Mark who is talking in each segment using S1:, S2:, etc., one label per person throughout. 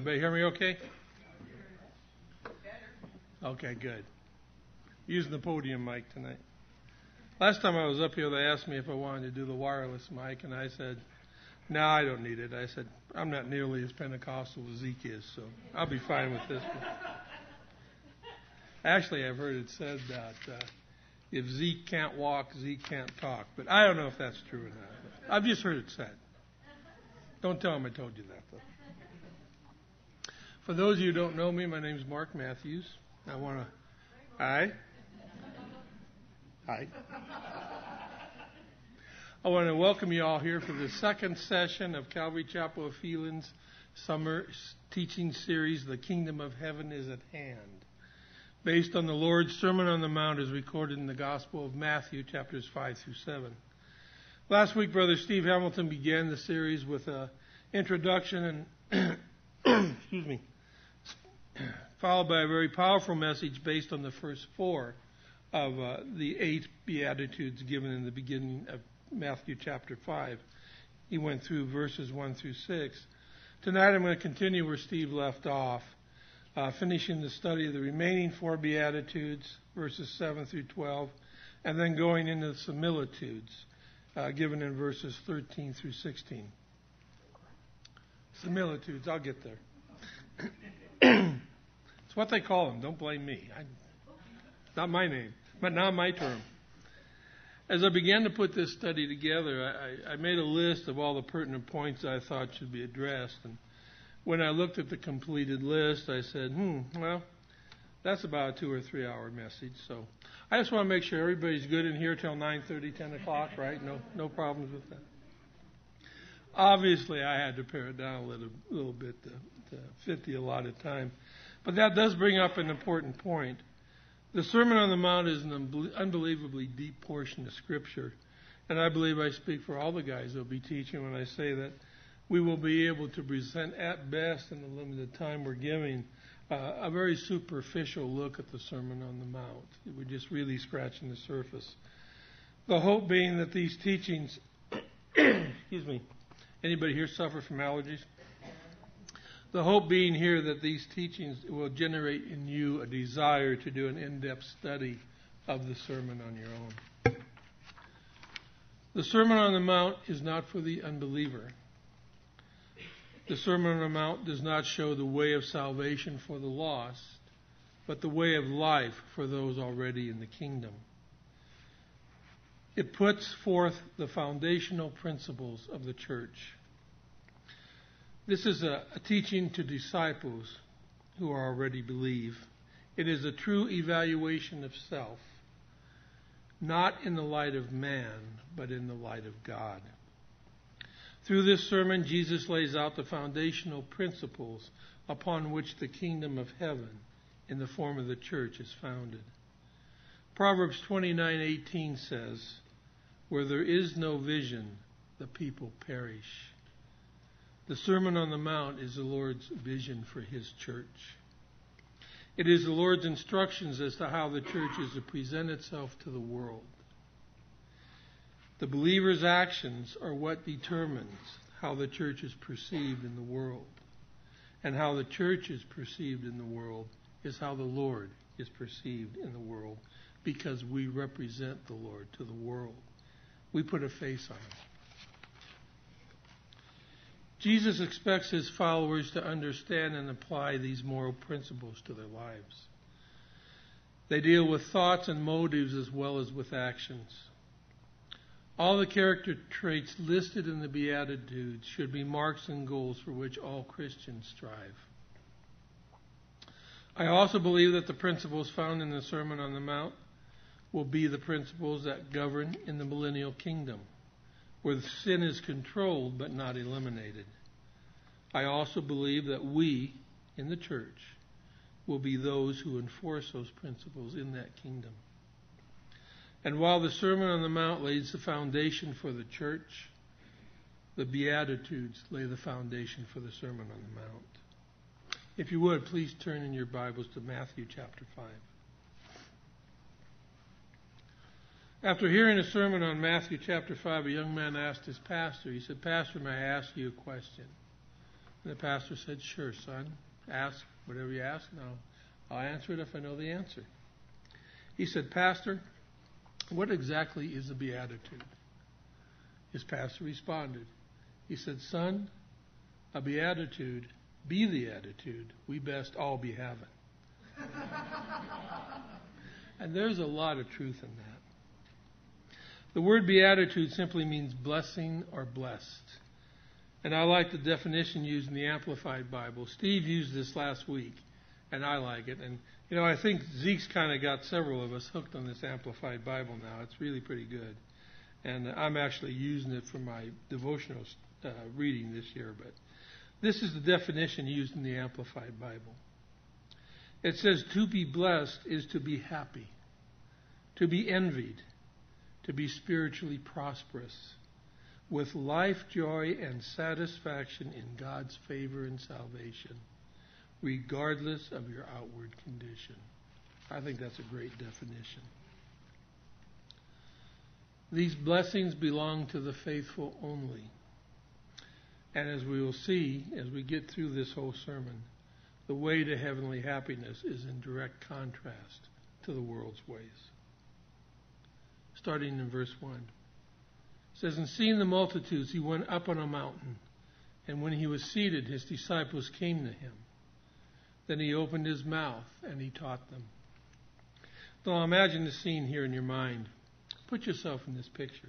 S1: Everybody hear me okay? Okay, good. Using the podium mic tonight. Last time I was up here, they asked me if I wanted to do the wireless mic, and I said, no, I don't need it. I said, I'm not nearly as Pentecostal as Zeke is, so I'll be fine with this one. Actually, I've heard it said that uh, if Zeke can't walk, Zeke can't talk. But I don't know if that's true or not. I've just heard it said. Don't tell him I told you that, though. For those of you who don't know me, my name is Mark Matthews. I want to. Hi. Hi. I want to welcome you all here for the second session of Calvary Chapel of Phelan's summer teaching series, The Kingdom of Heaven is at Hand, based on the Lord's Sermon on the Mount as recorded in the Gospel of Matthew, chapters 5 through 7. Last week, Brother Steve Hamilton began the series with an introduction and, excuse me, followed by a very powerful message based on the first four of uh, the eight Beatitudes given in the beginning of Matthew chapter 5. He went through verses 1 through 6. Tonight I'm going to continue where Steve left off, uh, finishing the study of the remaining four Beatitudes, verses 7 through 12, and then going into the similitudes uh, given in verses 13 through 16. Similitudes, I'll get there. it's what they call them. Don't blame me. I, not my name, but not my term as I began to put this study together, I, I, made a list of all the pertinent points I thought should be addressed. And when I looked at the completed list, I said, hmm, well, that's about a two or three hour message. So I just want to make sure everybody's good in here till 9:30, 10 o'clock, right? No, no problems with that. Obviously, I had to pare it down a little, little bit to, to fit the allotted time, but that does bring up an important point. The Sermon on the Mount is an unbelievably deep portion of Scripture. And I believe I speak for all the guys who'll be teaching when I say that we will be able to present, at best, in the limited time we're giving, uh, a very superficial look at the Sermon on the Mount. We're just really scratching the surface. The hope being that these teachings, excuse me, anybody here suffer from allergies? The hope being here that these teachings will generate in you a desire to do an in depth study of the Sermon on your own. The Sermon on the Mount is not for the unbeliever. The Sermon on the Mount does not show the way of salvation for the lost, but the way of life for those already in the kingdom. It puts forth the foundational principles of the church. This is a, a teaching to disciples who already believe. It is a true evaluation of self, not in the light of man, but in the light of God. Through this sermon, Jesus lays out the foundational principles upon which the kingdom of heaven in the form of the church is founded. Proverbs 29:18 says, "Where there is no vision, the people perish." The Sermon on the Mount is the Lord's vision for His church. It is the Lord's instructions as to how the church is to present itself to the world. The believer's actions are what determines how the church is perceived in the world. And how the church is perceived in the world is how the Lord is perceived in the world because we represent the Lord to the world. We put a face on it. Jesus expects his followers to understand and apply these moral principles to their lives. They deal with thoughts and motives as well as with actions. All the character traits listed in the Beatitudes should be marks and goals for which all Christians strive. I also believe that the principles found in the Sermon on the Mount will be the principles that govern in the millennial kingdom where sin is controlled but not eliminated. I also believe that we in the church will be those who enforce those principles in that kingdom. And while the Sermon on the Mount lays the foundation for the church, the Beatitudes lay the foundation for the Sermon on the Mount. If you would, please turn in your Bibles to Matthew chapter 5. After hearing a sermon on Matthew chapter 5, a young man asked his pastor, he said, Pastor, may I ask you a question? And the pastor said, Sure, son. Ask whatever you ask, and I'll, I'll answer it if I know the answer. He said, Pastor, what exactly is the Beatitude? His pastor responded. He said, Son, a Beatitude, be the attitude we best all be having. and there's a lot of truth in that. The word beatitude simply means blessing or blessed. And I like the definition used in the Amplified Bible. Steve used this last week, and I like it. And, you know, I think Zeke's kind of got several of us hooked on this Amplified Bible now. It's really pretty good. And I'm actually using it for my devotional uh, reading this year. But this is the definition used in the Amplified Bible. It says, To be blessed is to be happy, to be envied, to be spiritually prosperous with life joy and satisfaction in God's favor and salvation, regardless of your outward condition. I think that's a great definition. These blessings belong to the faithful only. And as we will see as we get through this whole sermon, the way to heavenly happiness is in direct contrast to the world's ways. Starting in verse 1 says, And seeing the multitudes, he went up on a mountain. And when he was seated, his disciples came to him. Then he opened his mouth and he taught them. Now imagine the scene here in your mind. Put yourself in this picture.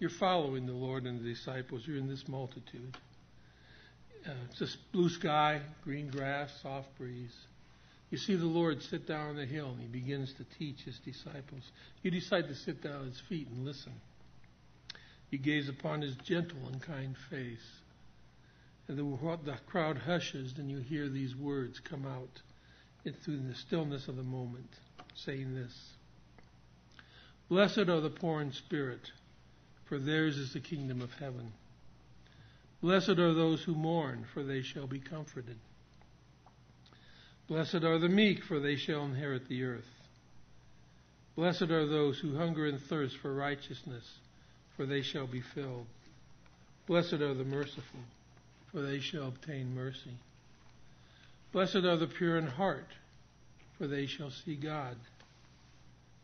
S1: You're following the Lord and the disciples. You're in this multitude. Uh, it's just blue sky, green grass, soft breeze. You see the Lord sit down on the hill and he begins to teach his disciples. You decide to sit down at his feet and listen. You gaze upon his gentle and kind face. And the, the crowd hushes, and you hear these words come out through the stillness of the moment, saying this Blessed are the poor in spirit, for theirs is the kingdom of heaven. Blessed are those who mourn, for they shall be comforted. Blessed are the meek, for they shall inherit the earth. Blessed are those who hunger and thirst for righteousness for they shall be filled. Blessed are the merciful, for they shall obtain mercy. Blessed are the pure in heart, for they shall see God.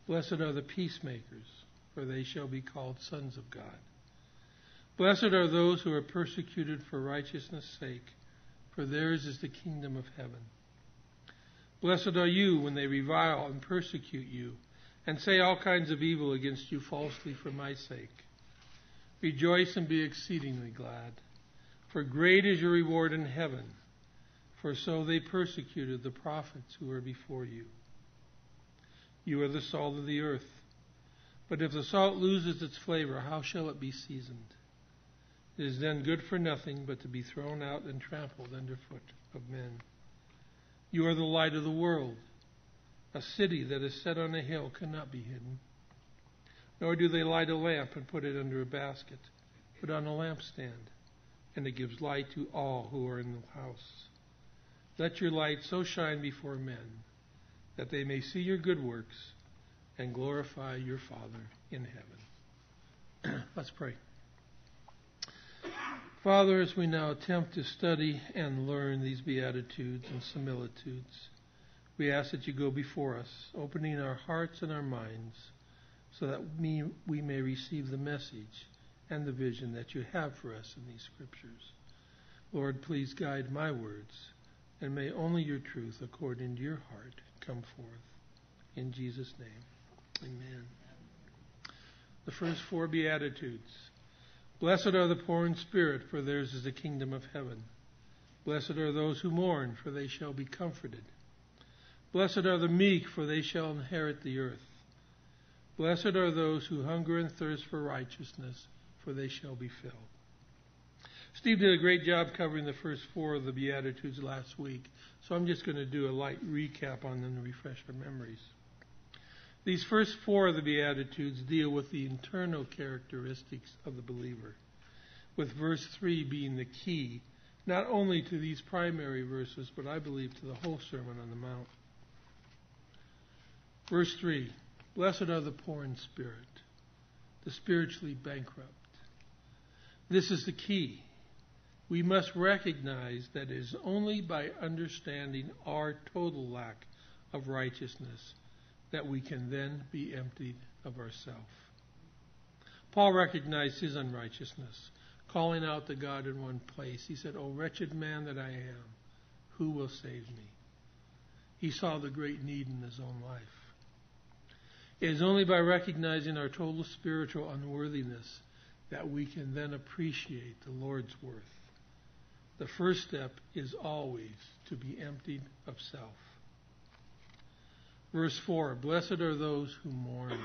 S1: Blessed are the peacemakers, for they shall be called sons of God. Blessed are those who are persecuted for righteousness' sake, for theirs is the kingdom of heaven. Blessed are you when they revile and persecute you, and say all kinds of evil against you falsely for my sake. Rejoice and be exceedingly glad, for great is your reward in heaven, for so they persecuted the prophets who were before you. You are the salt of the earth. But if the salt loses its flavor, how shall it be seasoned? It is then good for nothing but to be thrown out and trampled underfoot of men. You are the light of the world. A city that is set on a hill cannot be hidden. Nor do they light a lamp and put it under a basket, but on a lampstand, and it gives light to all who are in the house. Let your light so shine before men that they may see your good works and glorify your Father in heaven. Let's pray. Father, as we now attempt to study and learn these Beatitudes and similitudes, we ask that you go before us, opening our hearts and our minds so that we, we may receive the message and the vision that you have for us in these scriptures. Lord, please guide my words, and may only your truth, according to your heart, come forth. In Jesus' name, amen. The first four Beatitudes. Blessed are the poor in spirit, for theirs is the kingdom of heaven. Blessed are those who mourn, for they shall be comforted. Blessed are the meek, for they shall inherit the earth. Blessed are those who hunger and thirst for righteousness, for they shall be filled. Steve did a great job covering the first four of the Beatitudes last week, so I'm just going to do a light recap on them to refresh our memories. These first four of the Beatitudes deal with the internal characteristics of the believer, with verse 3 being the key, not only to these primary verses, but I believe to the whole Sermon on the Mount. Verse 3 Blessed are the poor in spirit, the spiritually bankrupt. This is the key. we must recognize that it is only by understanding our total lack of righteousness that we can then be emptied of ourself. Paul recognized his unrighteousness, calling out to God in one place. He said, O wretched man that I am, who will save me? He saw the great need in his own life. It is only by recognizing our total spiritual unworthiness that we can then appreciate the Lord's worth. The first step is always to be emptied of self. Verse 4 Blessed are those who mourn.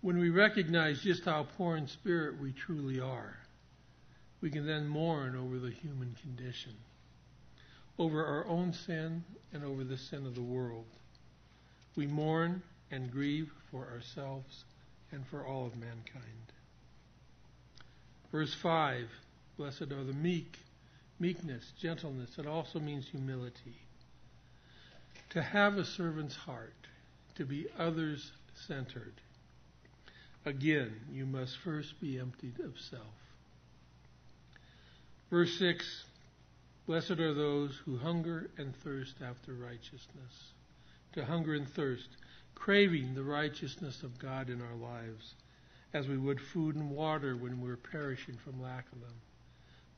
S1: When we recognize just how poor in spirit we truly are, we can then mourn over the human condition, over our own sin, and over the sin of the world. We mourn and grieve for ourselves and for all of mankind. Verse 5 Blessed are the meek, meekness, gentleness. It also means humility. To have a servant's heart, to be others centered. Again, you must first be emptied of self. Verse 6 Blessed are those who hunger and thirst after righteousness. To hunger and thirst, craving the righteousness of God in our lives, as we would food and water when we're perishing from lack of them.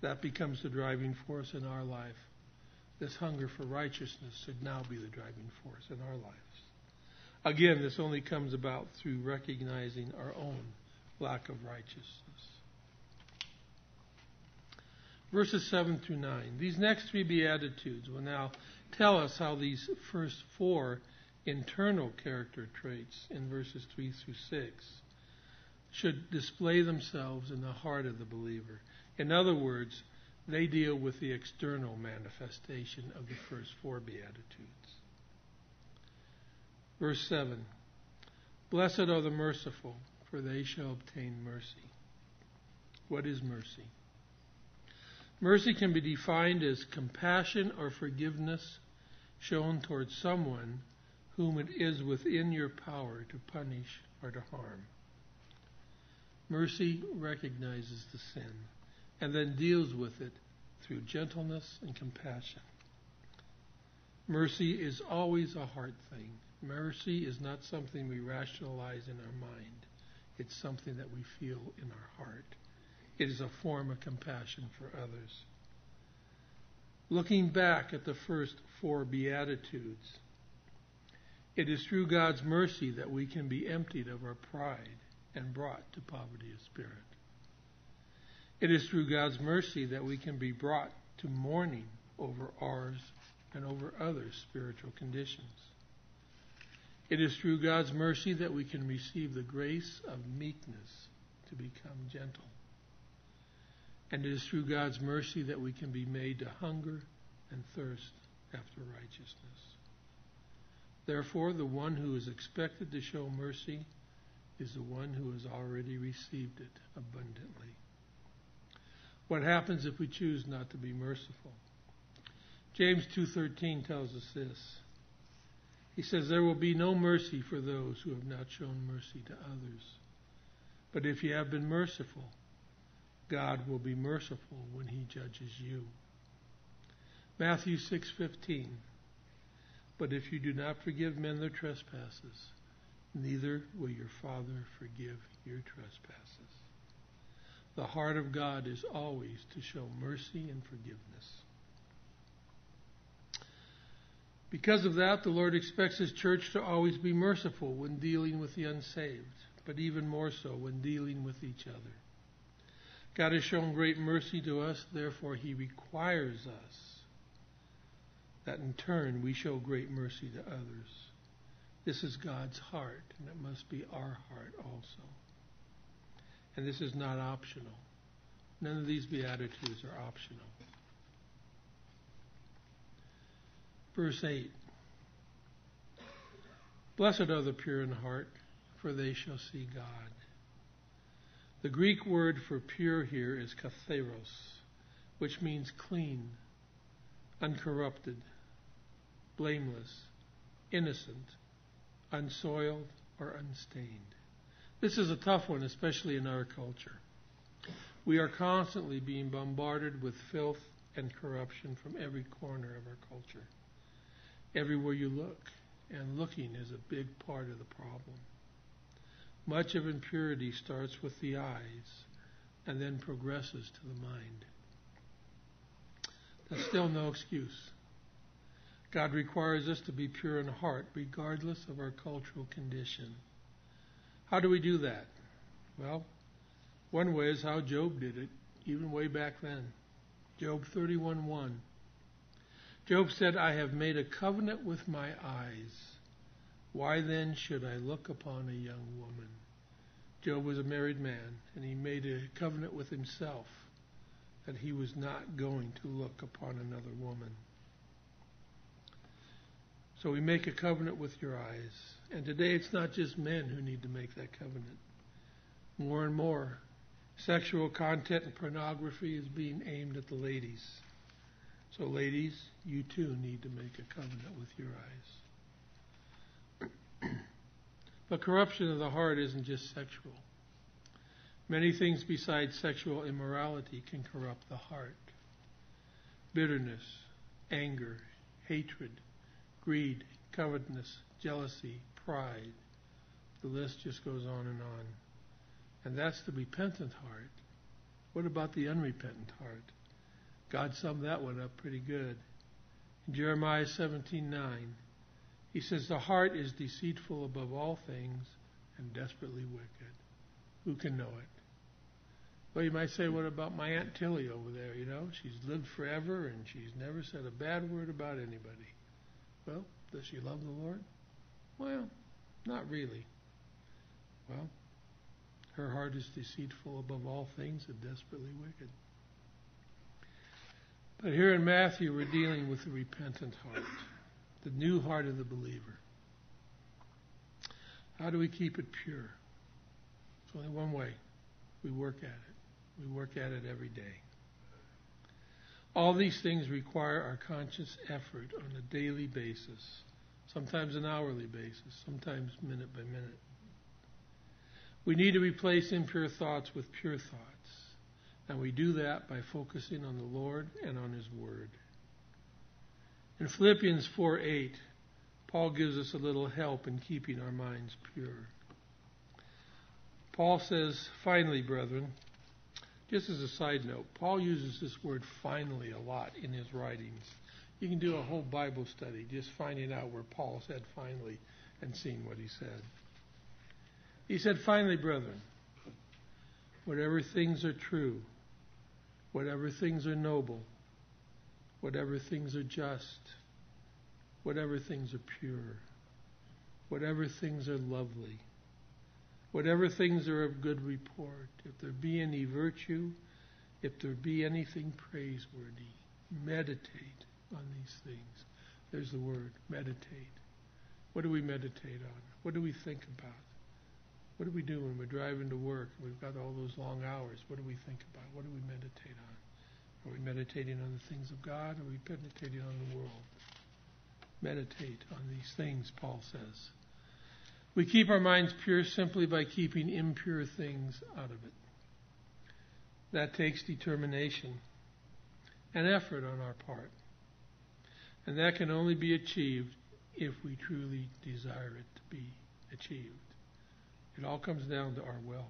S1: That becomes the driving force in our life. This hunger for righteousness should now be the driving force in our lives. Again, this only comes about through recognizing our own lack of righteousness. Verses 7 through 9. These next three Beatitudes will now tell us how these first four internal character traits in verses 3 through 6 should display themselves in the heart of the believer. In other words, they deal with the external manifestation of the first four Beatitudes. Verse 7 Blessed are the merciful, for they shall obtain mercy. What is mercy? Mercy can be defined as compassion or forgiveness shown towards someone whom it is within your power to punish or to harm. Mercy recognizes the sin and then deals with it through gentleness and compassion. Mercy is always a heart thing. Mercy is not something we rationalize in our mind. It's something that we feel in our heart. It is a form of compassion for others. Looking back at the first four Beatitudes, it is through God's mercy that we can be emptied of our pride and brought to poverty of spirit. It is through God's mercy that we can be brought to mourning over ours and over others' spiritual conditions. It is through God's mercy that we can receive the grace of meekness to become gentle. And it is through God's mercy that we can be made to hunger and thirst after righteousness. Therefore, the one who is expected to show mercy is the one who has already received it abundantly. What happens if we choose not to be merciful? James 2:13 tells us this. He says there will be no mercy for those who have not shown mercy to others. But if you have been merciful, God will be merciful when he judges you. Matthew 6:15 But if you do not forgive men their trespasses, neither will your Father forgive your trespasses. The heart of God is always to show mercy and forgiveness. Because of that, the Lord expects His church to always be merciful when dealing with the unsaved, but even more so when dealing with each other. God has shown great mercy to us, therefore, He requires us that in turn we show great mercy to others. This is God's heart, and it must be our heart also. And this is not optional. None of these Beatitudes are optional. Verse 8 Blessed are the pure in heart, for they shall see God. The Greek word for pure here is katharos, which means clean, uncorrupted, blameless, innocent, unsoiled, or unstained. This is a tough one, especially in our culture. We are constantly being bombarded with filth and corruption from every corner of our culture. Everywhere you look, and looking is a big part of the problem. Much of impurity starts with the eyes and then progresses to the mind. That's still no excuse. God requires us to be pure in heart, regardless of our cultural condition. How do we do that? Well, one way is how Job did it, even way back then. Job 31:1. Job said, "I have made a covenant with my eyes. Why then should I look upon a young woman?" Job was a married man, and he made a covenant with himself that he was not going to look upon another woman. So we make a covenant with your eyes. And today it's not just men who need to make that covenant. More and more, sexual content and pornography is being aimed at the ladies. So, ladies, you too need to make a covenant with your eyes. but corruption of the heart isn't just sexual. Many things besides sexual immorality can corrupt the heart bitterness, anger, hatred, greed, covetousness, jealousy, pride. The list just goes on and on. And that's the repentant heart. What about the unrepentant heart? God summed that one up pretty good. In Jeremiah 17:9, he says, "The heart is deceitful above all things and desperately wicked. Who can know it?" Well, you might say, "What about my aunt Tilly over there? You know, she's lived forever and she's never said a bad word about anybody." Well, does she love the Lord? Well, not really. Well, her heart is deceitful above all things and desperately wicked. But here in Matthew, we're dealing with the repentant heart, the new heart of the believer. How do we keep it pure? It's only one way. We work at it. We work at it every day. All these things require our conscious effort on a daily basis, sometimes an hourly basis, sometimes minute by minute. We need to replace impure thoughts with pure thoughts, and we do that by focusing on the Lord and on His Word. In Philippians 4 8, Paul gives us a little help in keeping our minds pure. Paul says, Finally, brethren, just as a side note, Paul uses this word finally a lot in his writings. You can do a whole Bible study just finding out where Paul said finally and seeing what he said. He said, Finally, brethren, whatever things are true, whatever things are noble, whatever things are just, whatever things are pure, whatever things are lovely, whatever things are of good report, if there be any virtue, if there be anything praiseworthy, meditate on these things. There's the word, meditate. What do we meditate on? What do we think about? What do we do when we're driving to work? We've got all those long hours. What do we think about? What do we meditate on? Are we meditating on the things of God? Are we meditating on the world? Meditate on these things, Paul says. We keep our minds pure simply by keeping impure things out of it. That takes determination and effort on our part. And that can only be achieved if we truly desire it to be achieved. It all comes down to our will.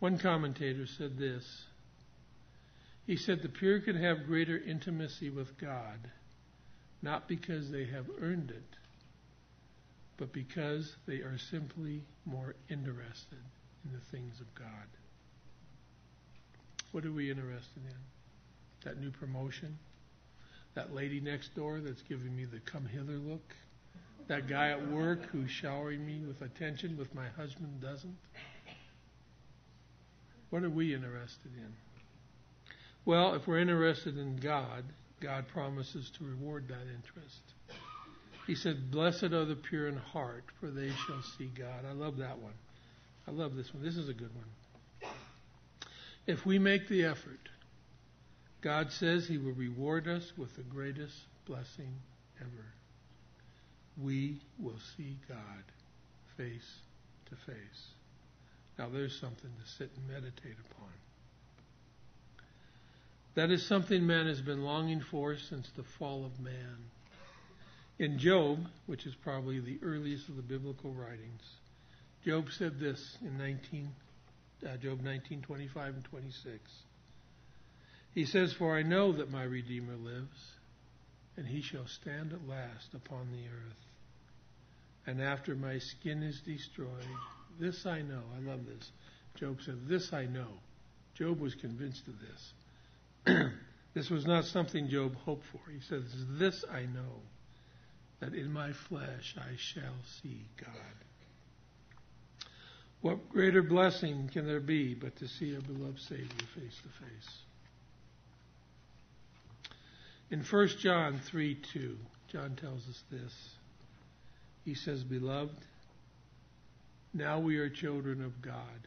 S1: One commentator said this. He said the pure can have greater intimacy with God, not because they have earned it, but because they are simply more interested in the things of God. What are we interested in? That new promotion? That lady next door that's giving me the come hither look? That guy at work who's showering me with attention with my husband doesn't? What are we interested in? Well, if we're interested in God, God promises to reward that interest. He said, Blessed are the pure in heart, for they shall see God. I love that one. I love this one. This is a good one. If we make the effort, God says He will reward us with the greatest blessing ever we will see God face to face. Now there's something to sit and meditate upon. That is something man has been longing for since the fall of man. In Job, which is probably the earliest of the biblical writings, Job said this in 19, uh, Job 19:25 and 26. He says, "For I know that my Redeemer lives, and he shall stand at last upon the earth. And after my skin is destroyed, this I know." I love this. Job said, "This I know." Job was convinced of this. this was not something Job hoped for. He says, This I know, that in my flesh I shall see God. What greater blessing can there be but to see our beloved Savior face to face? In 1 John 3 2, John tells us this. He says, Beloved, now we are children of God,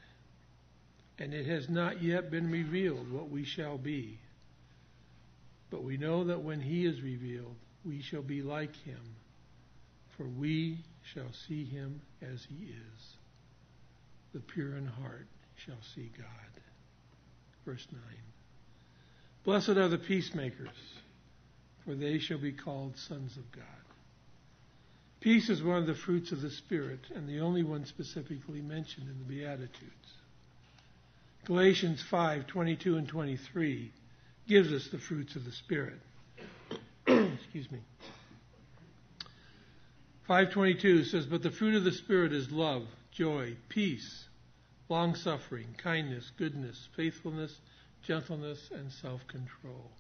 S1: and it has not yet been revealed what we shall be. But we know that when he is revealed, we shall be like him, for we shall see him as he is. The pure in heart shall see God. Verse 9. Blessed are the peacemakers, for they shall be called sons of God. Peace is one of the fruits of the Spirit, and the only one specifically mentioned in the Beatitudes. Galatians 5 22 and 23 gives us the fruits of the Spirit. Excuse me. 522 says, But the fruit of the Spirit is love, joy, peace, long suffering, kindness, goodness, faithfulness, gentleness, and self control.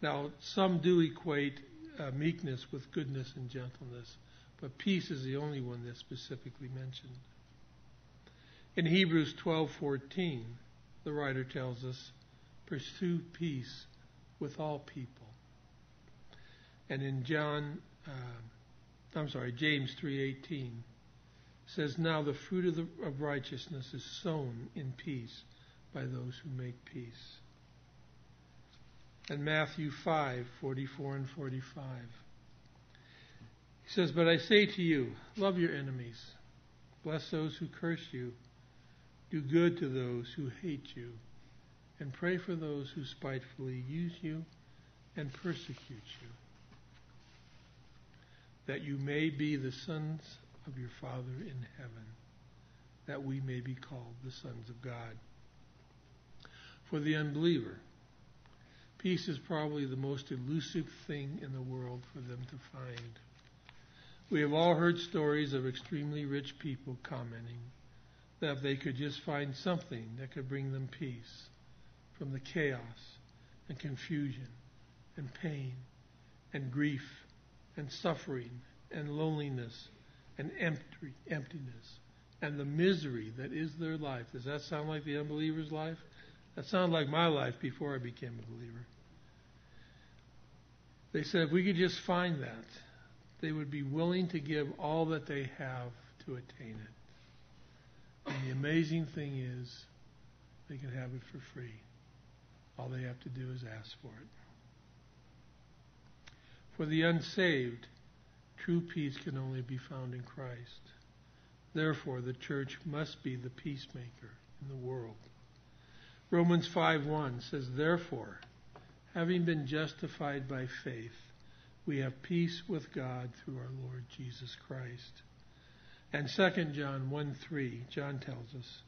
S1: Now, some do equate uh, meekness with goodness and gentleness, but peace is the only one that's specifically mentioned. In Hebrews 12:14, the writer tells us, pursue peace with all people. And in John, uh, I'm sorry, James 3:18 says, "Now the fruit of, the, of righteousness is sown in peace by those who make peace." And Matthew 5:44 and 45. He says, "But I say to you, love your enemies, bless those who curse you, do good to those who hate you." and pray for those who spitefully use you and persecute you, that you may be the sons of your Father in heaven, that we may be called the sons of God. For the unbeliever, peace is probably the most elusive thing in the world for them to find. We have all heard stories of extremely rich people commenting that if they could just find something that could bring them peace, from the chaos and confusion and pain and grief and suffering and loneliness and empty, emptiness and the misery that is their life. Does that sound like the unbeliever's life? That sounded like my life before I became a believer. They said if we could just find that, they would be willing to give all that they have to attain it. And the amazing thing is, they can have it for free. All they have to do is ask for it. For the unsaved, true peace can only be found in Christ. Therefore, the church must be the peacemaker in the world. Romans 5:1 says, "Therefore, having been justified by faith, we have peace with God through our Lord Jesus Christ." And 2 John 1:3, John tells us,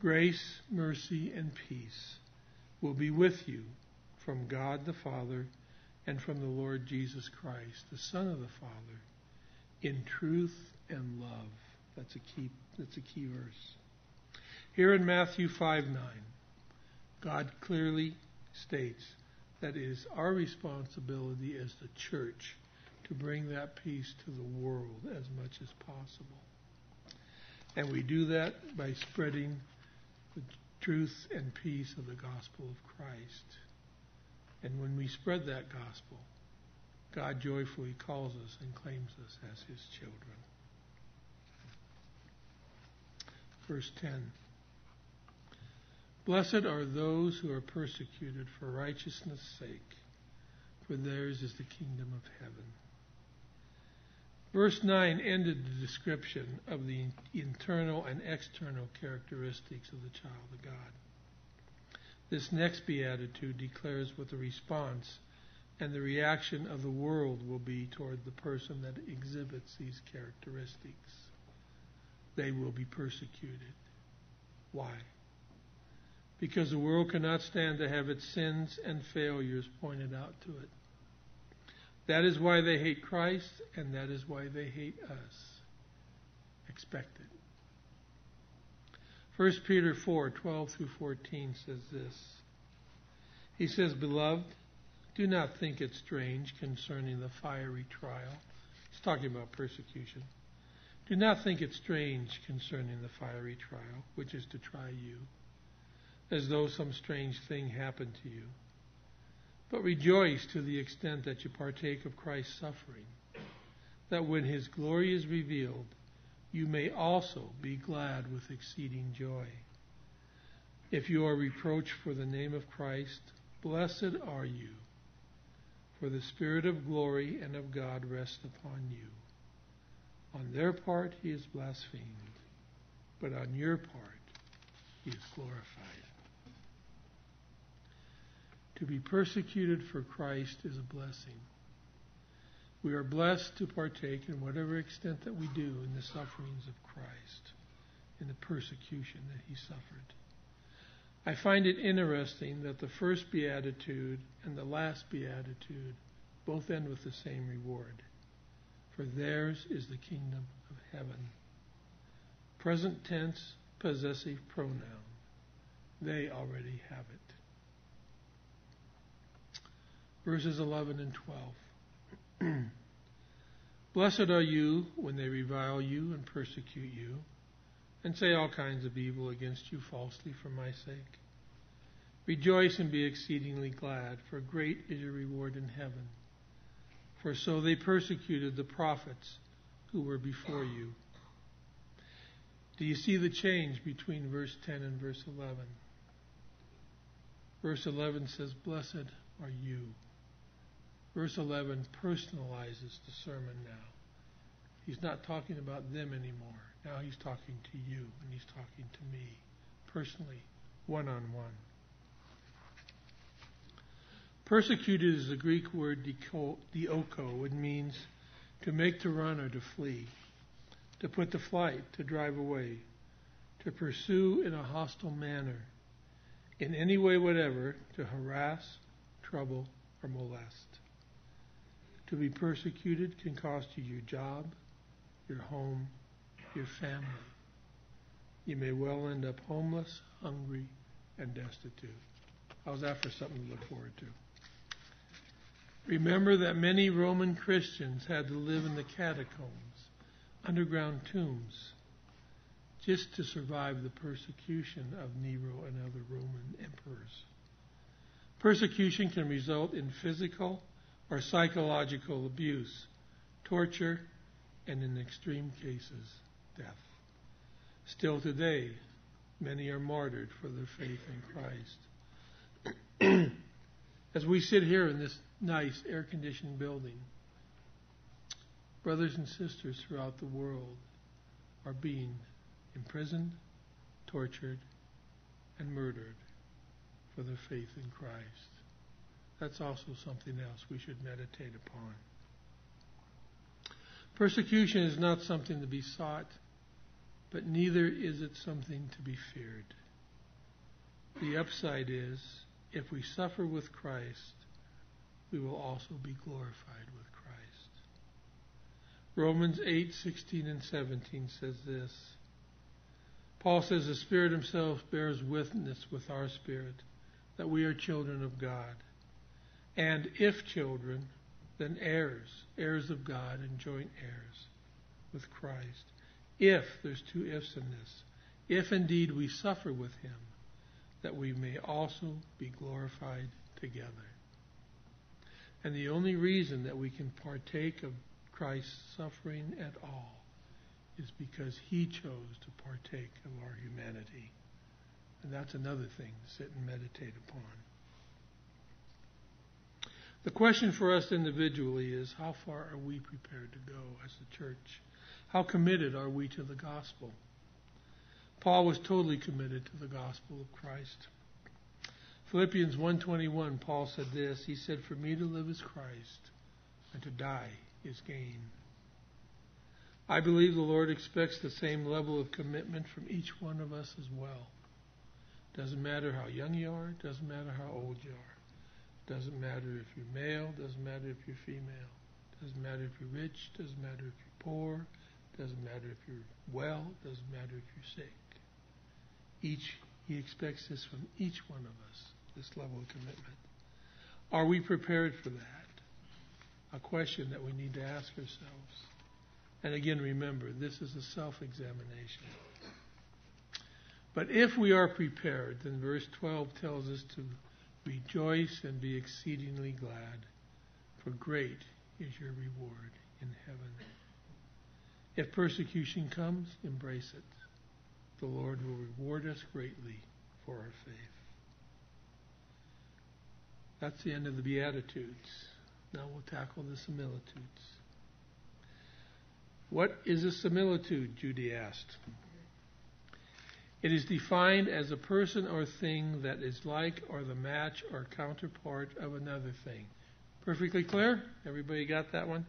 S1: "Grace, mercy, and peace will be with you from God the Father and from the Lord Jesus Christ, the Son of the Father, in truth and love. That's a key, that's a key verse. Here in Matthew 5 9, God clearly states that it is our responsibility as the church to bring that peace to the world as much as possible. And we do that by spreading the truth and peace of the gospel of Christ. And when we spread that gospel, God joyfully calls us and claims us as his children. Verse 10 Blessed are those who are persecuted for righteousness' sake, for theirs is the kingdom of heaven. Verse 9 ended the description of the internal and external characteristics of the child of God. This next beatitude declares what the response and the reaction of the world will be toward the person that exhibits these characteristics. They will be persecuted. Why? Because the world cannot stand to have its sins and failures pointed out to it. That is why they hate Christ, and that is why they hate us. Expect it. 1 Peter 4 12 through 14 says this. He says, Beloved, do not think it strange concerning the fiery trial. He's talking about persecution. Do not think it strange concerning the fiery trial, which is to try you, as though some strange thing happened to you. But rejoice to the extent that you partake of Christ's suffering, that when his glory is revealed, you may also be glad with exceeding joy. If you are reproached for the name of Christ, blessed are you for the Spirit of glory and of God rests upon you. On their part he is blasphemed, but on your part he is glorified. To be persecuted for Christ is a blessing. We are blessed to partake in whatever extent that we do in the sufferings of Christ, in the persecution that he suffered. I find it interesting that the first beatitude and the last beatitude both end with the same reward. For theirs is the kingdom of heaven. Present tense possessive pronoun. They already have it. Verses 11 and 12. Blessed are you when they revile you and persecute you and say all kinds of evil against you falsely for my sake. Rejoice and be exceedingly glad, for great is your reward in heaven. For so they persecuted the prophets who were before you. Do you see the change between verse 10 and verse 11? Verse 11 says, Blessed are you. Verse 11 personalizes the sermon now. He's not talking about them anymore. Now he's talking to you and he's talking to me personally, one on one. Persecuted is the Greek word dioko. It means to make to run or to flee, to put to flight, to drive away, to pursue in a hostile manner, in any way whatever, to harass, trouble, or molest. To be persecuted can cost you your job, your home, your family. You may well end up homeless, hungry, and destitute. How's that for something to look forward to? Remember that many Roman Christians had to live in the catacombs, underground tombs, just to survive the persecution of Nero and other Roman emperors. Persecution can result in physical or psychological abuse, torture, and in extreme cases, death. Still today, many are martyred for their faith in Christ. As we sit here in this nice air conditioned building, brothers and sisters throughout the world are being imprisoned, tortured, and murdered for their faith in Christ. That's also something else we should meditate upon. Persecution is not something to be sought, but neither is it something to be feared. The upside is, if we suffer with Christ, we will also be glorified with Christ. Romans 8:16 and 17 says this. Paul says the Spirit himself bears witness with our spirit that we are children of God. And if children, then heirs, heirs of God and joint heirs with Christ. If, there's two ifs in this, if indeed we suffer with him, that we may also be glorified together. And the only reason that we can partake of Christ's suffering at all is because he chose to partake of our humanity. And that's another thing to sit and meditate upon. The question for us individually is how far are we prepared to go as a church? How committed are we to the gospel? Paul was totally committed to the gospel of Christ. Philippians 1:21 Paul said this, he said for me to live is Christ and to die is gain. I believe the Lord expects the same level of commitment from each one of us as well. Doesn't matter how young you are, doesn't matter how old you are. Doesn't matter if you're male, doesn't matter if you're female. Doesn't matter if you're rich, doesn't matter if you're poor, doesn't matter if you're well, doesn't matter if you're sick. Each he expects this from each one of us, this level of commitment. Are we prepared for that? A question that we need to ask ourselves. And again, remember, this is a self examination. But if we are prepared, then verse 12 tells us to rejoice and be exceedingly glad, for great is your reward in heaven. If persecution comes, embrace it. The Lord will reward us greatly for our faith. That's the end of the Beatitudes. Now we'll tackle the similitudes. What is a similitude? Judy asked. It is defined as a person or thing that is like or the match or counterpart of another thing. Perfectly clear? Everybody got that one?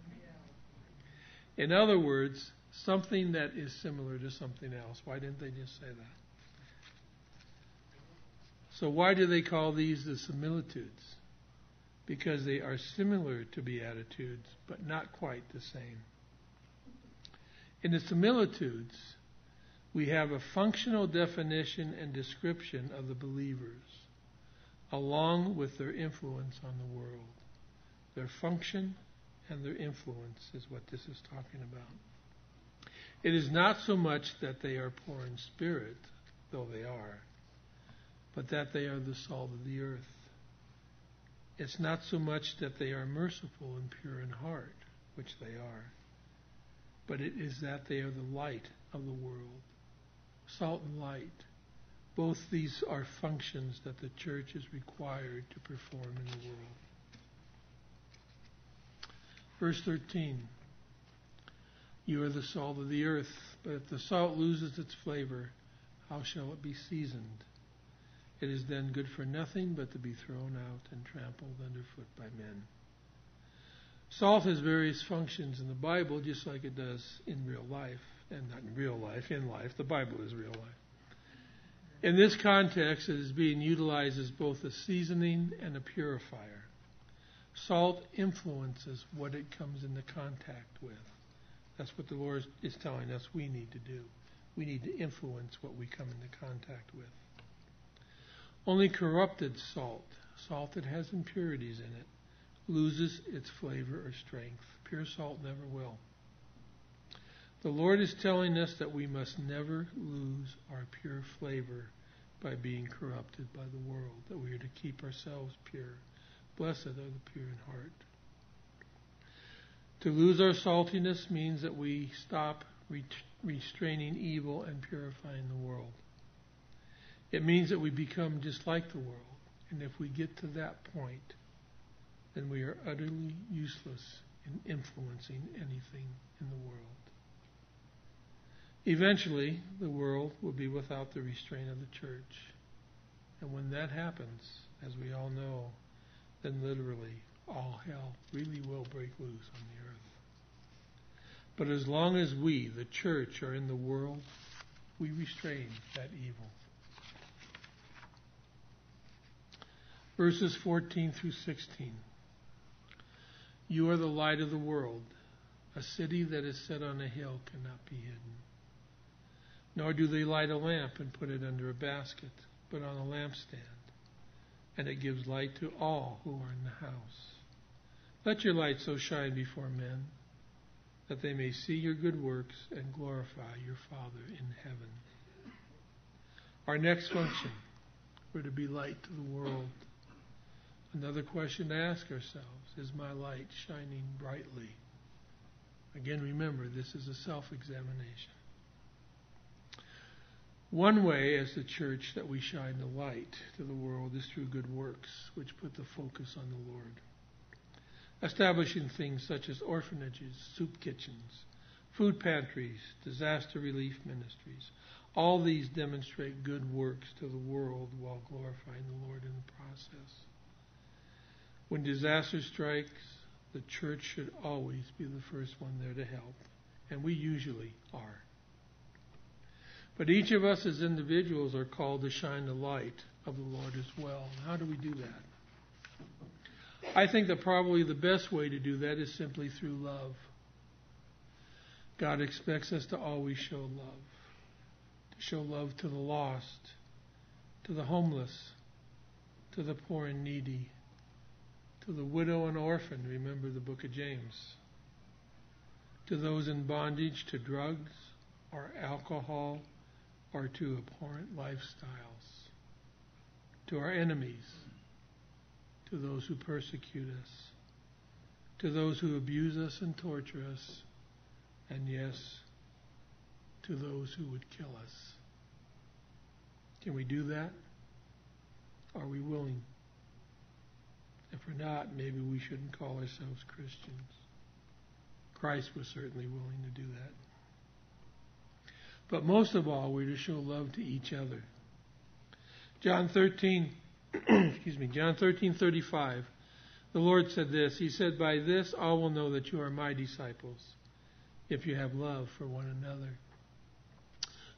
S1: In other words, something that is similar to something else. Why didn't they just say that? So, why do they call these the similitudes? Because they are similar to Beatitudes, but not quite the same. In the similitudes, we have a functional definition and description of the believers, along with their influence on the world. Their function and their influence is what this is talking about. It is not so much that they are poor in spirit, though they are, but that they are the salt of the earth. It's not so much that they are merciful and pure in heart, which they are, but it is that they are the light of the world. Salt and light. Both these are functions that the church is required to perform in the world. Verse 13. You are the salt of the earth, but if the salt loses its flavor, how shall it be seasoned? It is then good for nothing but to be thrown out and trampled underfoot by men. Salt has various functions in the Bible, just like it does in real life. And not in real life, in life. The Bible is real life. In this context, it is being utilized as both a seasoning and a purifier. Salt influences what it comes into contact with. That's what the Lord is telling us we need to do. We need to influence what we come into contact with. Only corrupted salt, salt that has impurities in it, loses its flavor or strength. Pure salt never will. The Lord is telling us that we must never lose our pure flavor by being corrupted by the world, that we are to keep ourselves pure. Blessed are the pure in heart. To lose our saltiness means that we stop restraining evil and purifying the world. It means that we become just like the world. And if we get to that point, then we are utterly useless in influencing anything in the world. Eventually, the world will be without the restraint of the church. And when that happens, as we all know, then literally all hell really will break loose on the earth. But as long as we, the church, are in the world, we restrain that evil. Verses 14 through 16. You are the light of the world. A city that is set on a hill cannot be hidden. Nor do they light a lamp and put it under a basket, but on a lampstand, and it gives light to all who are in the house. Let your light so shine before men that they may see your good works and glorify your Father in heaven. Our next function, we're to be light to the world. Another question to ask ourselves is my light shining brightly? Again, remember, this is a self examination. One way as the church that we shine the light to the world is through good works, which put the focus on the Lord. establishing things such as orphanages, soup kitchens, food pantries, disaster relief ministries. All these demonstrate good works to the world while glorifying the Lord in the process. When disaster strikes, the church should always be the first one there to help, and we usually are. But each of us as individuals are called to shine the light of the Lord as well. How do we do that? I think that probably the best way to do that is simply through love. God expects us to always show love, to show love to the lost, to the homeless, to the poor and needy, to the widow and orphan. Remember the book of James. To those in bondage to drugs or alcohol or to abhorrent lifestyles. To our enemies to those who persecute us, to those who abuse us and torture us, and yes, to those who would kill us. Can we do that? Are we willing? If we're not, maybe we shouldn't call ourselves Christians. Christ was certainly willing to do that. But most of all, we're to show love to each other. John 13 excuse me, John 13:35. The Lord said this. He said, "By this all will know that you are my disciples, if you have love for one another."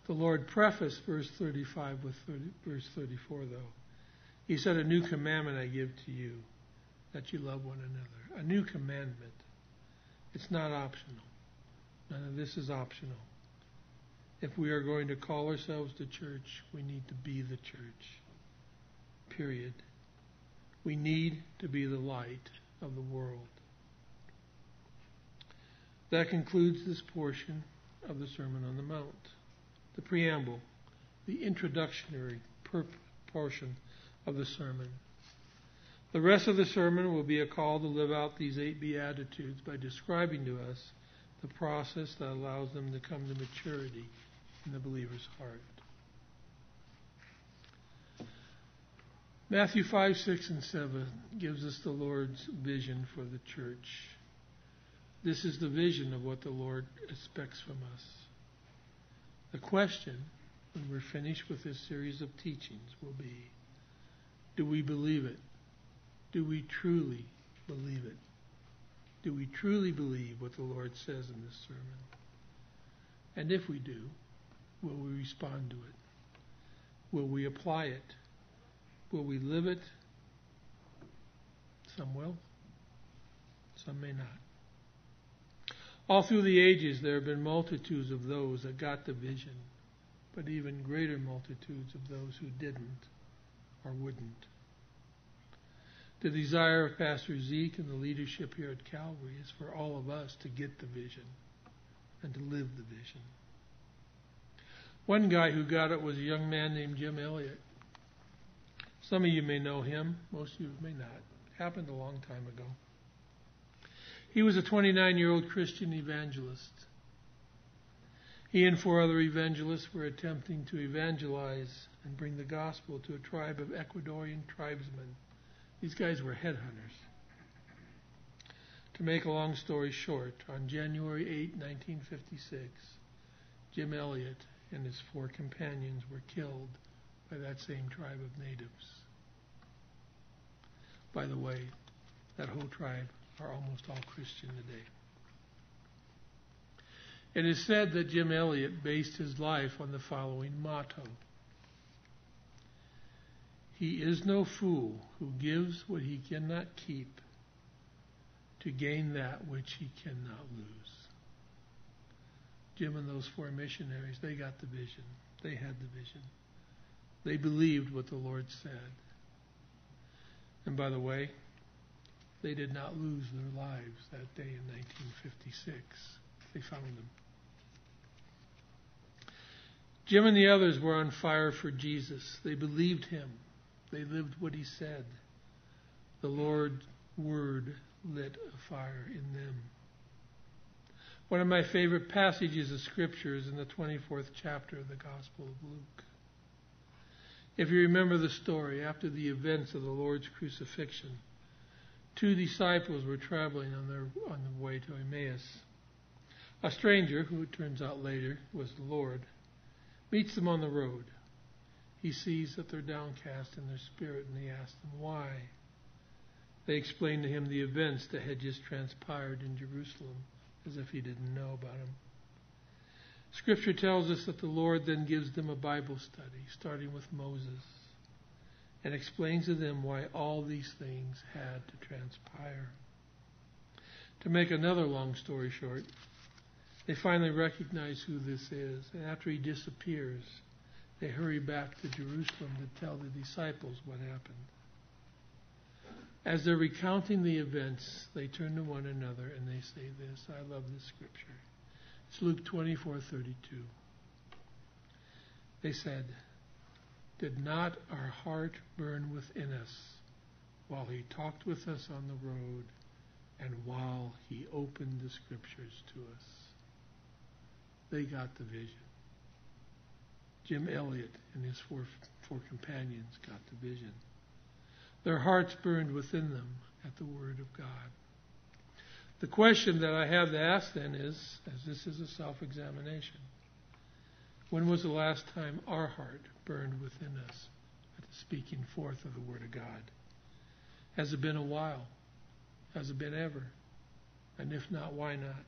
S1: The Lord prefaced verse 35 with 30, verse 34, though. He said, "A new commandment I give to you, that you love one another." A new commandment. It's not optional. None of this is optional. If we are going to call ourselves the church, we need to be the church period. We need to be the light of the world. That concludes this portion of the Sermon on the Mount. The preamble, the introductory portion of the sermon. The rest of the sermon will be a call to live out these eight Beatitudes by describing to us the process that allows them to come to maturity in the believer's heart. Matthew 5, 6, and 7 gives us the Lord's vision for the church. This is the vision of what the Lord expects from us. The question, when we're finished with this series of teachings, will be do we believe it? Do we truly believe it? Do we truly believe what the Lord says in this sermon? And if we do, will we respond to it? Will we apply it? Will we live it? Some will, some may not. All through the ages, there have been multitudes of those that got the vision, but even greater multitudes of those who didn't or wouldn't. The desire of Pastor Zeke and the leadership here at Calvary is for all of us to get the vision and to live the vision. One guy who got it was a young man named Jim Elliot. Some of you may know him, most of you may not. Happened a long time ago. He was a 29 year old Christian evangelist. He and four other evangelists were attempting to evangelize and bring the gospel to a tribe of Ecuadorian tribesmen. These guys were headhunters. To make a long story short, on January 8, 1956, Jim Elliot and his four companions were killed by that same tribe of natives. By the way, that whole tribe are almost all Christian today. It is said that Jim Elliot based his life on the following motto He is no fool who gives what he cannot keep to gain that which he cannot lose. Jim and those four missionaries, they got the vision. They had the vision. They believed what the Lord said. And by the way, they did not lose their lives that day in 1956. They found them. Jim and the others were on fire for Jesus. They believed him. They lived what he said. The Lord's word lit a fire in them. One of my favorite passages of Scripture is in the 24th chapter of the Gospel of Luke. If you remember the story, after the events of the Lord's crucifixion, two disciples were traveling on their on the way to Emmaus. A stranger, who it turns out later was the Lord, meets them on the road. He sees that they're downcast in their spirit and he asks them why. They explain to him the events that had just transpired in Jerusalem as if he didn't know about them. Scripture tells us that the Lord then gives them a Bible study, starting with Moses, and explains to them why all these things had to transpire. To make another long story short, they finally recognize who this is, and after he disappears, they hurry back to Jerusalem to tell the disciples what happened. As they're recounting the events, they turn to one another and they say this. I love this scripture. It's Luke 24:32. They said, "Did not our heart burn within us while he talked with us on the road and while he opened the scriptures to us?" They got the vision. Jim Elliot and his four, four companions got the vision. Their hearts burned within them at the Word of God. The question that I have to ask then is, as this is a self examination, when was the last time our heart burned within us at the speaking forth of the Word of God? Has it been a while? Has it been ever? And if not, why not?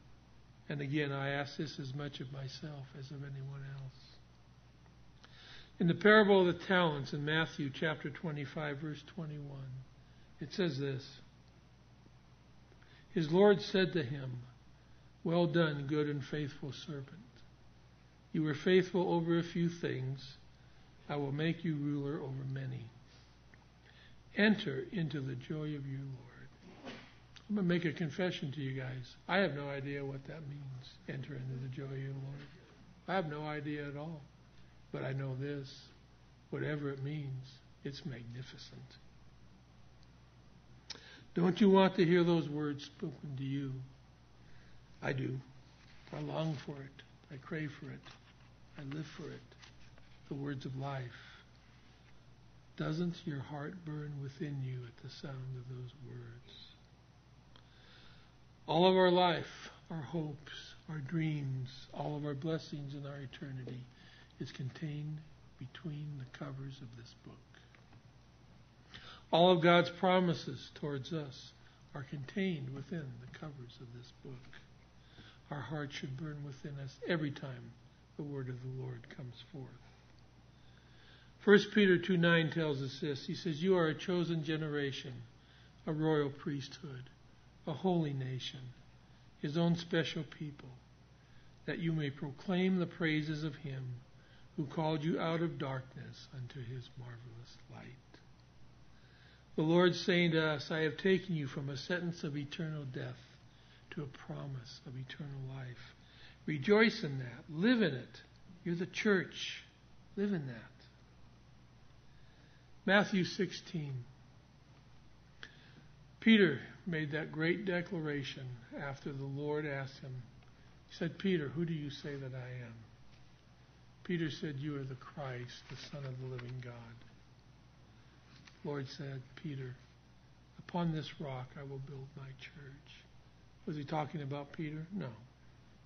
S1: And again, I ask this as much of myself as of anyone else. In the parable of the talents in Matthew chapter 25, verse 21, it says this His Lord said to him, Well done, good and faithful servant. You were faithful over a few things. I will make you ruler over many. Enter into the joy of your Lord. I'm going to make a confession to you guys. I have no idea what that means, enter into the joy of your Lord. I have no idea at all. But I know this whatever it means, it's magnificent. Don't you want to hear those words spoken to you? I do. I long for it. I crave for it. I live for it. The words of life. Doesn't your heart burn within you at the sound of those words? All of our life, our hopes, our dreams, all of our blessings in our eternity is contained between the covers of this book. All of God's promises towards us are contained within the covers of this book. Our heart should burn within us every time the word of the Lord comes forth. 1 Peter 2 9 tells us this. He says, You are a chosen generation, a royal priesthood, a holy nation, his own special people, that you may proclaim the praises of him who called you out of darkness unto his marvelous light. The Lord saying to us, I have taken you from a sentence of eternal death to a promise of eternal life. Rejoice in that. Live in it. You're the church. Live in that. Matthew 16. Peter made that great declaration after the Lord asked him. He said, Peter, who do you say that I am? Peter said, You are the Christ, the Son of the living God. The Lord said, Peter, upon this rock I will build my church. Was he talking about Peter? No.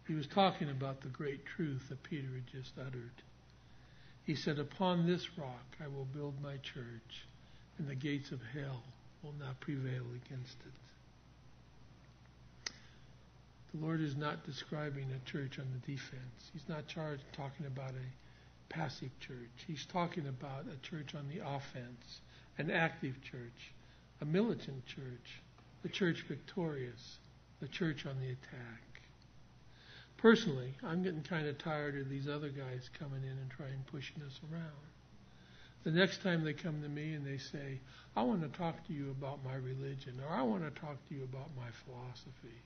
S1: He was talking about the great truth that Peter had just uttered. He said, Upon this rock I will build my church, and the gates of hell will not prevail against it. The Lord is not describing a church on the defense. He's not charged talking about a passive church. He's talking about a church on the offense, an active church, a militant church, the church victorious, the church on the attack. Personally, I'm getting kind of tired of these other guys coming in and trying pushing us around. The next time they come to me and they say, I want to talk to you about my religion, or I want to talk to you about my philosophy,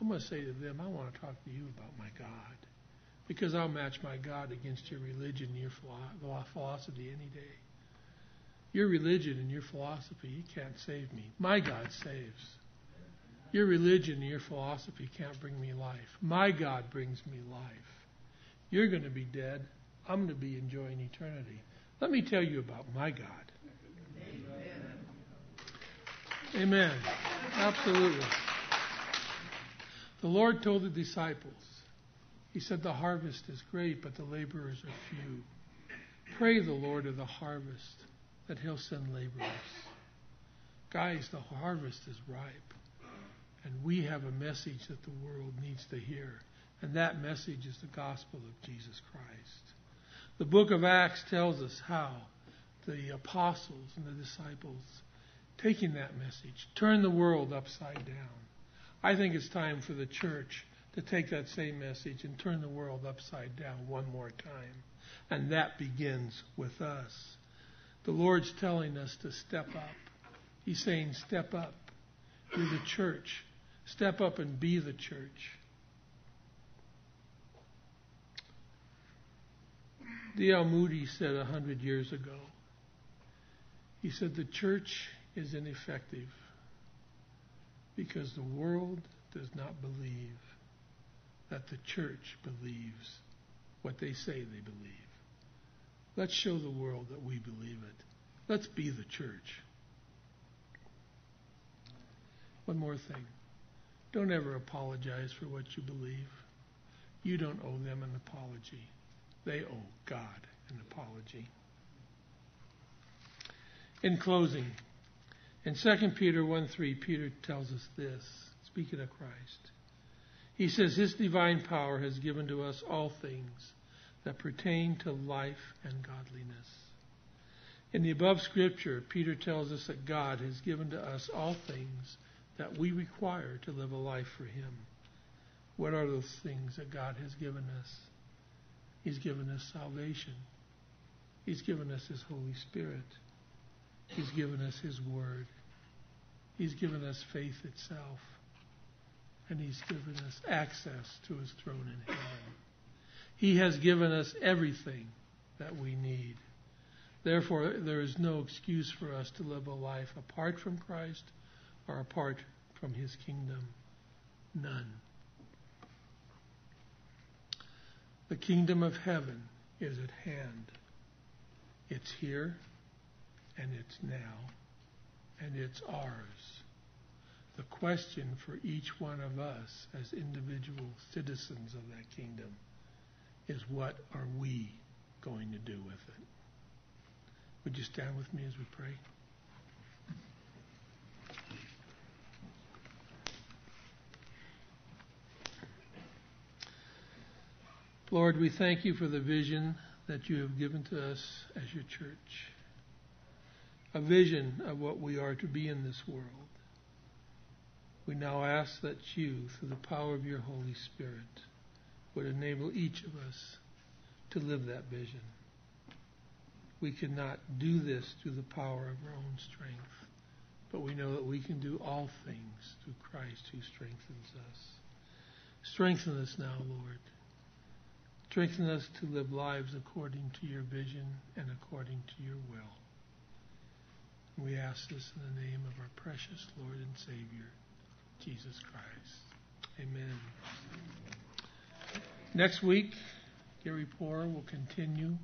S1: I'm going to say to them, I want to talk to you about my God. Because I'll match my God against your religion and your philosophy any day. Your religion and your philosophy, you can't save me. My God saves. Your religion and your philosophy can't bring me life. My God brings me life. You're going to be dead. I'm going to be enjoying eternity. Let me tell you about my God. Amen. Amen. Absolutely. The Lord told the disciples, He said, The harvest is great, but the laborers are few. Pray the Lord of the harvest that He'll send laborers. Guys, the harvest is ripe. And we have a message that the world needs to hear. And that message is the gospel of Jesus Christ. The book of Acts tells us how the apostles and the disciples taking that message turned the world upside down. I think it's time for the church to take that same message and turn the world upside down one more time. And that begins with us. The Lord's telling us to step up. He's saying, step up. You're the church. Step up and be the church. D.L. Moody said a hundred years ago, he said, the church is ineffective because the world does not believe that the church believes what they say they believe. Let's show the world that we believe it. Let's be the church. One more thing. Don't ever apologize for what you believe. You don't owe them an apology. They owe God an apology. In closing, in 2 Peter 1 3, Peter tells us this, speaking of Christ. He says, His divine power has given to us all things that pertain to life and godliness. In the above scripture, Peter tells us that God has given to us all things that we require to live a life for Him. What are those things that God has given us? He's given us salvation. He's given us His Holy Spirit. He's given us His Word. He's given us faith itself. And He's given us access to His throne in heaven. He has given us everything that we need. Therefore, there is no excuse for us to live a life apart from Christ or apart from His kingdom. None. The kingdom of heaven is at hand. It's here and it's now, and it's ours. The question for each one of us as individual citizens of that kingdom is what are we going to do with it? Would you stand with me as we pray? Lord, we thank you for the vision that you have given to us as your church a vision of what we are to be in this world. We now ask that you, through the power of your Holy Spirit, would enable each of us to live that vision. We cannot do this through the power of our own strength, but we know that we can do all things through Christ who strengthens us. Strengthen us now, Lord. Strengthen us to live lives according to your vision and according to your will. We ask this in the name of our precious Lord and Savior, Jesus Christ. Amen. Next week, Gary Poor will continue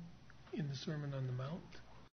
S1: in the Sermon on the Mount.